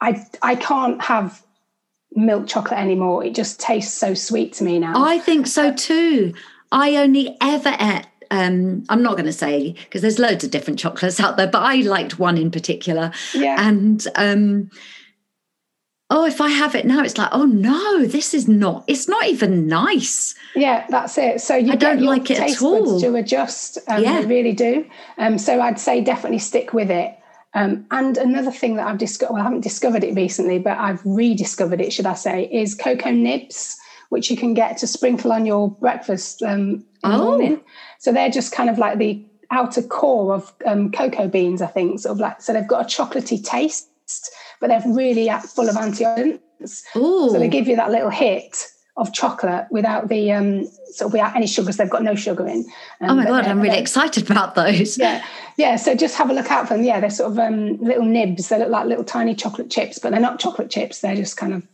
B: I I can't have milk chocolate anymore. It just tastes so sweet to me now.
A: I think so too. I only ever ate um, I'm not going to say because there's loads of different chocolates out there, but I liked one in particular.
B: Yeah.
A: And um, oh, if I have it now, it's like, oh no, this is not, it's not even nice.
B: Yeah, that's it. So you
A: I don't like it at all.
B: To adjust, um, yeah. really do. Um, so I'd say definitely stick with it. Um, and another thing that I've discovered, well, I haven't discovered it recently, but I've rediscovered it, should I say, is cocoa nibs, which you can get to sprinkle on your breakfast um, in oh. the morning. So they're just kind of like the outer core of um, cocoa beans, I think. Sort of like, so they've got a chocolatey taste but they're really full of antioxidants.
A: Ooh.
B: So they give you that little hit of chocolate without the um sort of without any sugars. They've got no sugar in.
A: Um, oh my god, I'm really excited about those.
B: Yeah, yeah. So just have a look out for them. Yeah, they're sort of um, little nibs. They look like little tiny chocolate chips, but they're not chocolate chips. They're just kind of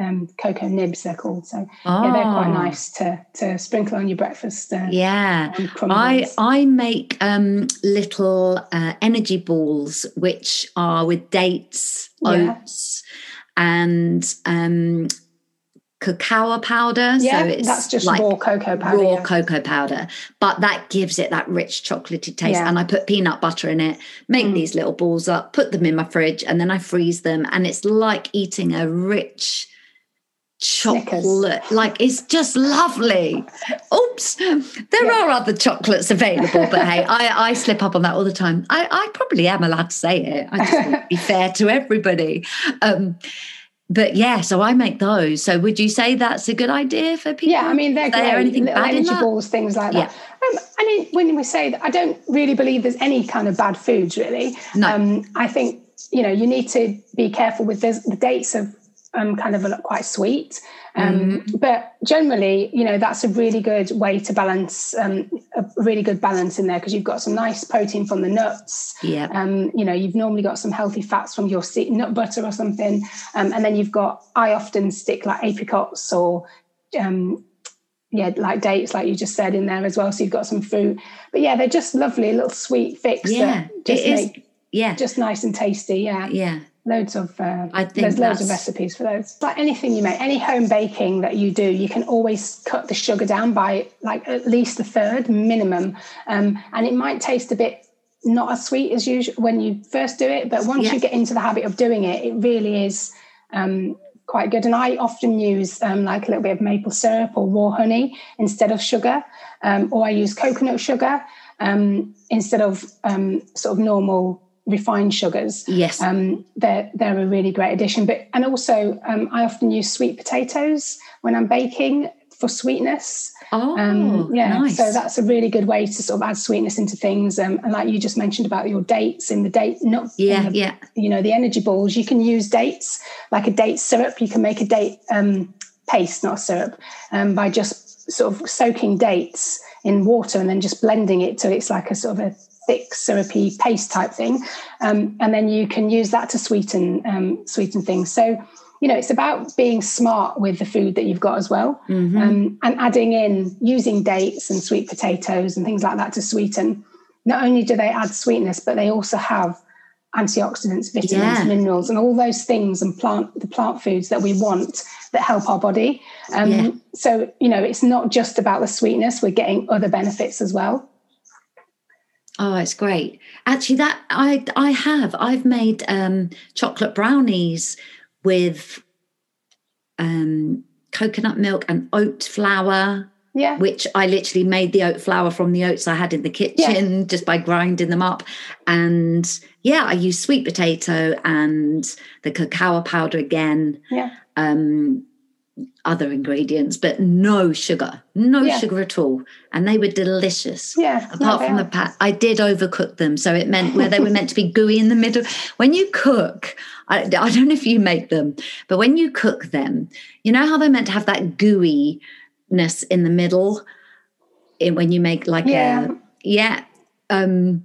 B: um, cocoa nibs they're called. So oh. yeah, they're quite oh. nice to to sprinkle on your breakfast. Uh,
A: yeah, I I make um, little uh, energy balls which are with dates, yeah. oats, and um, cacao powder.
B: Yeah,
A: so it's
B: that's just like raw cocoa powder.
A: Raw
B: yeah.
A: cocoa powder, but that gives it that rich chocolatey taste. Yeah. And I put peanut butter in it, make mm. these little balls up, put them in my fridge, and then I freeze them. And it's like eating a rich chocolate. Snickers. Like it's just lovely. Oops, there yeah. are other chocolates available, but hey, I, I slip up on that all the time. I, I probably am allowed to say it. I just want to be fair to everybody. Um, but yeah, so I make those. So would you say that's a good idea for people?
B: Yeah, I mean they're great. anything Little bad energy balls, things like that. Yeah. Um, I mean, when we say that, I don't really believe there's any kind of bad foods. Really, no. Um, I think you know you need to be careful with this, the dates of um, kind of a, quite sweet. Um, mm-hmm. But generally, you know, that's a really good way to balance, um, a really good balance in there because you've got some nice protein from the nuts.
A: Yeah.
B: Um, you know, you've normally got some healthy fats from your nut butter or something. Um, and then you've got, I often stick like apricots or, um, yeah, like dates, like you just said in there as well. So you've got some fruit. But yeah, they're just lovely, little sweet fix
A: yeah,
B: that just make,
A: yeah,
B: just nice and tasty. Yeah.
A: Yeah
B: loads of uh, I think there's loads of recipes for those. Like anything you make, any home baking that you do, you can always cut the sugar down by like at least a third minimum, um, and it might taste a bit not as sweet as usual when you first do it, but once yeah. you get into the habit of doing it, it really is. Um, quite good and i often use um, like a little bit of maple syrup or raw honey instead of sugar um, or i use coconut sugar um, instead of um, sort of normal refined sugars.
A: Yes,
B: um, they're they're a really great addition. But and also, um, I often use sweet potatoes when I'm baking for sweetness.
A: Oh, um,
B: yeah.
A: Nice.
B: So that's a really good way to sort of add sweetness into things. Um, and like you just mentioned about your dates in the date, not
A: yeah,
B: the,
A: yeah.
B: You know the energy balls. You can use dates like a date syrup. You can make a date um, paste, not a syrup, um, by just sort of soaking dates in water and then just blending it so it's like a sort of a thick syrupy paste type thing, um, and then you can use that to sweeten um, sweeten things. So you know it's about being smart with the food that you've got as well,
A: mm-hmm.
B: um, and adding in using dates and sweet potatoes and things like that to sweeten. Not only do they add sweetness, but they also have antioxidants, vitamins, yeah. minerals, and all those things and plant the plant foods that we want that help our body. Um, yeah. So you know, it's not just about the sweetness; we're getting other benefits as well.
A: Oh, it's great. Actually, that I I have. I've made um, chocolate brownies with um, coconut milk and oat flour.
B: Yeah.
A: Which I literally made the oat flour from the oats I had in the kitchen yeah. just by grinding them up. And yeah, I use sweet potato and the cacao powder again.
B: Yeah.
A: Um, other ingredients, but no sugar, no yeah. sugar at all. And they were delicious.
B: Yeah.
A: Apart from the pat, I did overcook them. So it meant where they were meant to be gooey in the middle. When you cook, I, I don't know if you make them, but when you cook them, you know how they're meant to have that gooiness in the middle in, when you make like
B: yeah.
A: a, yeah. Um,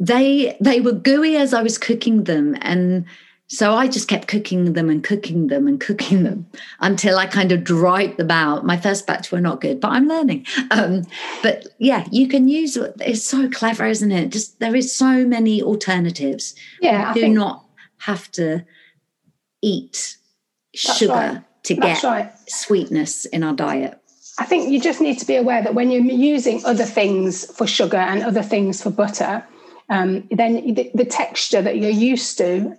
A: they they were gooey as I was cooking them and so I just kept cooking them and cooking them and cooking them until I kind of dried them out. My first batch were not good, but I'm learning. Um, but yeah, you can use it's so clever, isn't it? Just there is so many alternatives.
B: Yeah,
A: do think, not have to eat sugar right. to get right. sweetness in our diet.
B: I think you just need to be aware that when you're using other things for sugar and other things for butter, um, then the, the texture that you're used to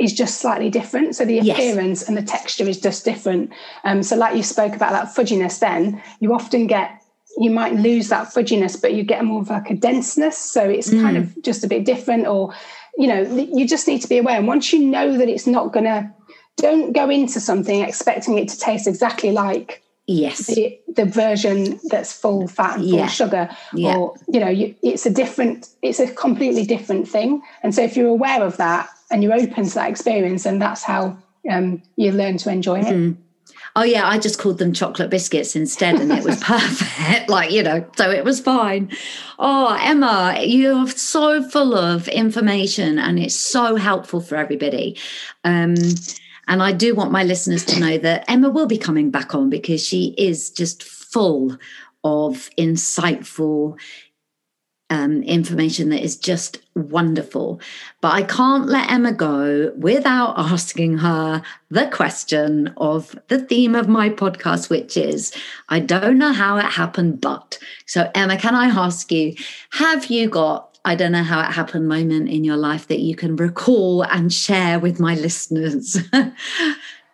B: is just slightly different. So the appearance yes. and the texture is just different. Um, so like you spoke about that fudginess, then you often get you might lose that fudginess, but you get more of like a denseness. So it's mm. kind of just a bit different, or you know, you just need to be aware. And once you know that it's not gonna, don't go into something expecting it to taste exactly like
A: yes
B: the, the version that's full fat and full yeah. sugar yeah. or you know you, it's a different it's a completely different thing and so if you're aware of that and you're open to that experience and that's how um, you learn to enjoy it mm.
A: Oh yeah, I just called them chocolate biscuits instead, and it was perfect. like you know, so it was fine. Oh, Emma, you're so full of information, and it's so helpful for everybody. Um, and I do want my listeners to know that Emma will be coming back on because she is just full of insightful um, information that is just wonderful. But I can't let Emma go without asking her the question of the theme of my podcast, which is I don't know how it happened, but. So, Emma, can I ask you, have you got I don't know how it happened moment in your life that you can recall and share with my listeners.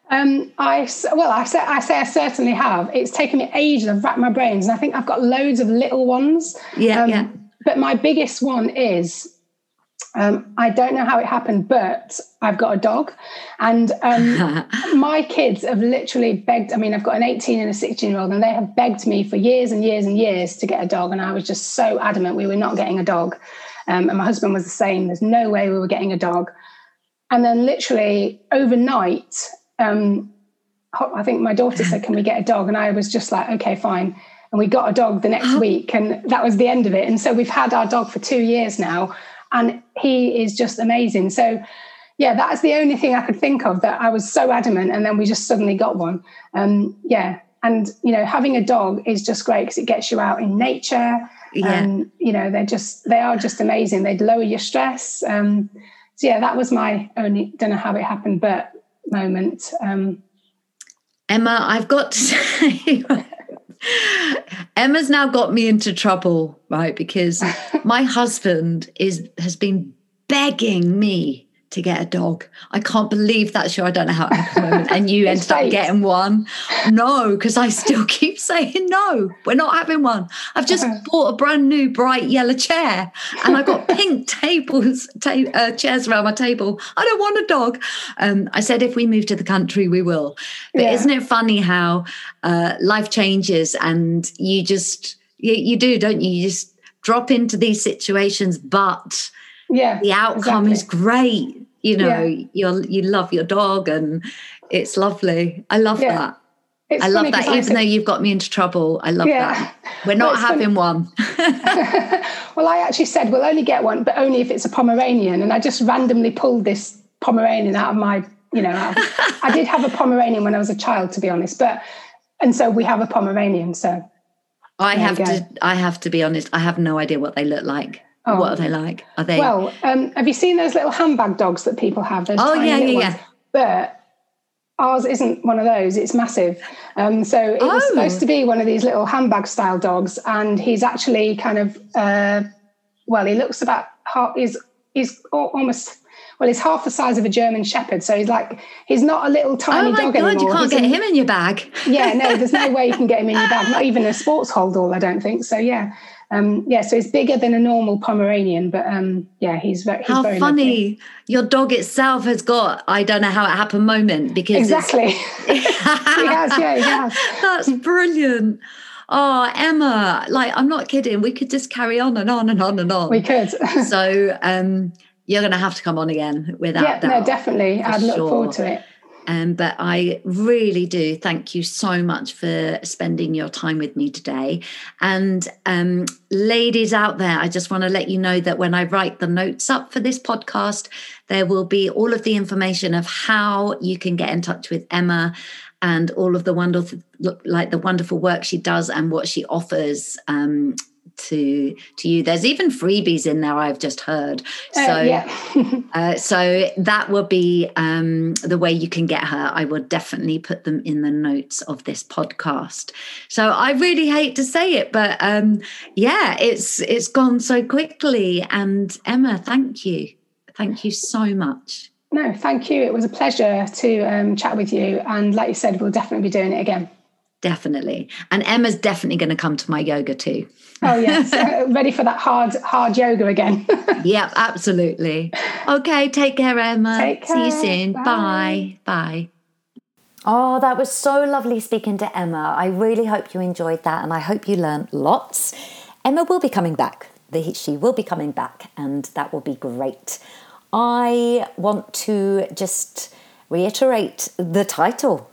B: Um, I well, I say I say I certainly have. It's taken me ages. I've racked my brains, and I think I've got loads of little ones.
A: Yeah, um, yeah.
B: But my biggest one is um, I don't know how it happened, but I've got a dog, and um, my kids have literally begged. I mean, I've got an 18 and a 16 year old, and they have begged me for years and years and years to get a dog, and I was just so adamant we were not getting a dog. Um, and my husband was the same. There's no way we were getting a dog. And then, literally overnight, um, I think my daughter said, Can we get a dog? And I was just like, Okay, fine. And we got a dog the next week, and that was the end of it. And so we've had our dog for two years now, and he is just amazing. So, yeah, that's the only thing I could think of that I was so adamant, and then we just suddenly got one. Um, yeah, and you know, having a dog is just great because it gets you out in nature. Yeah. And you know, they're just they are just amazing. They'd lower your stress. Um, so yeah, that was my only don't know how it happened, but moment. Um,
A: Emma, I've got to say, Emma's now got me into trouble, right? Because my husband is has been begging me to get a dog. I can't believe that's your. I don't know how at the moment. And you ended up getting one. No, because I still keep saying no. We're not having one. I've just bought a brand new bright yellow chair, and I've got pink tables, ta- uh, chairs around my table. I don't want a dog. Um, I said if we move to the country, we will. But yeah. isn't it funny how uh, life changes and you just you, you do, don't you? You just drop into these situations, but
B: yeah
A: the outcome exactly. is great you know yeah. you you love your dog and it's lovely i love yeah. that it's I love that, even though you've got me into trouble. I love yeah. that. We're not having funny. one.
B: well, I actually said we'll only get one, but only if it's a Pomeranian. And I just randomly pulled this Pomeranian out of my, you know, of, I did have a Pomeranian when I was a child, to be honest. But and so we have a Pomeranian. So
A: I have to. I have to be honest. I have no idea what they look like. Oh. What are they like? Are they
B: well? Um, have you seen those little handbag dogs that people have?
A: Those oh yeah, yeah, yeah.
B: But ours isn't one of those. It's massive. Um, so it oh. was supposed to be one of these little handbag style dogs, and he's actually kind of uh, well, he looks about half. He's he's almost well, he's half the size of a German Shepherd. So he's like, he's not a little tiny dog. anymore.
A: oh my God,
B: anymore.
A: You can't
B: he's
A: get him in your bag.
B: yeah, no, there's no way you can get him in your bag. Not even a sports hold all, I don't think. So yeah, um, yeah, so he's bigger than a normal Pomeranian, but um, yeah, he's very. He's
A: how
B: very
A: funny!
B: Lovely.
A: Your dog itself has got I don't know how it happened moment because
B: exactly. he has, yeah, he has.
A: That's brilliant. Oh, Emma, like I'm not kidding. We could just carry on and on and on and on.
B: We could.
A: so um, you're going to have to come on again without that
B: yeah,
A: that.
B: no, definitely. I'd look sure. forward to it.
A: Um, but I really do thank you so much for spending your time with me today. And um, ladies out there, I just want to let you know that when I write the notes up for this podcast, there will be all of the information of how you can get in touch with Emma and all of the wonderful like the wonderful work she does and what she offers um, to to you. There's even freebies in there. I've just heard. Uh, so yeah. uh, so that will be um, the way you can get her. I will definitely put them in the notes of this podcast. So I really hate to say it, but um, yeah, it's it's gone so quickly. And Emma, thank you, thank you so much.
B: No, thank you. It was a pleasure to um, chat with you. And like you said, we'll definitely be doing it again.
A: Definitely. And Emma's definitely going to come to my yoga too.
B: Oh yes, ready for that hard hard yoga again.
A: yep, absolutely. Okay, take care, Emma.
B: Take care.
A: See you soon. Bye. Bye. Bye.
C: Oh, that was so lovely speaking to Emma. I really hope you enjoyed that and I hope you learned lots. Emma will be coming back. She will be coming back, and that will be great. I want to just reiterate the title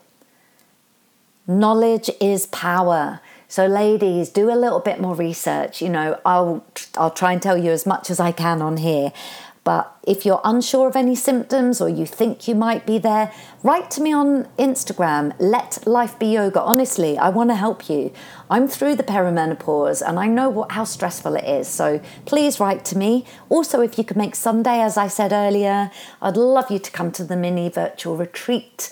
C: Knowledge is power. So, ladies, do a little bit more research. You know, I'll I'll try and tell you as much as I can on here. But if you're unsure of any symptoms or you think you might be there, write to me on Instagram. Let life be yoga. Honestly, I want to help you. I'm through the perimenopause and I know what, how stressful it is. So please write to me. Also, if you could make Sunday, as I said earlier, I'd love you to come to the mini virtual retreat.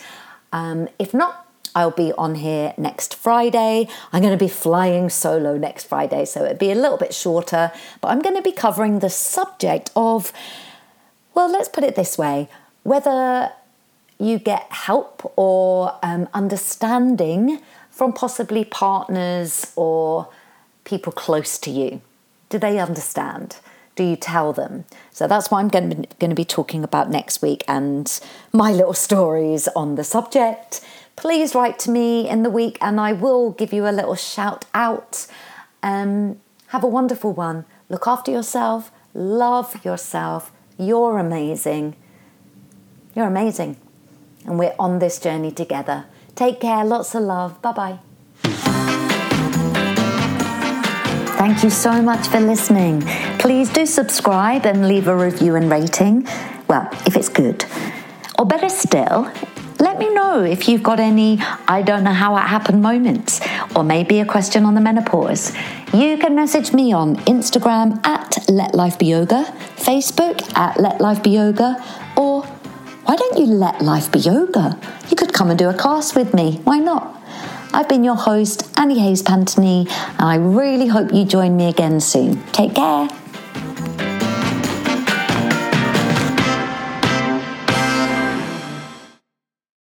C: Um, if not, I'll be on here next Friday. I'm going to be flying solo next Friday, so it'll be a little bit shorter, but I'm going to be covering the subject of, well, let's put it this way whether
A: you get help or um, understanding from possibly partners or people close to you? Do they understand? Do you tell them? So that's what I'm going to, be, going to be talking about next week and my little stories on the subject. Please write to me in the week and I will give you a little shout out. Um, have a wonderful one. Look after yourself, love yourself. You're amazing. You're amazing. And we're on this journey together. Take care, lots of love. Bye bye. Thank you so much for listening. Please do subscribe and leave a review and rating. Well, if it's good. Or better still, let me know if you've got any I don't know how it happened moments, or maybe a question on the menopause. You can message me on Instagram at Let Life Be Yoga, Facebook at Let Life Be Yoga, or why don't you let life be yoga? You could come and do a class with me. Why not? I've been your host, Annie Hayes Pantony, and I really hope you join me again soon. Take care.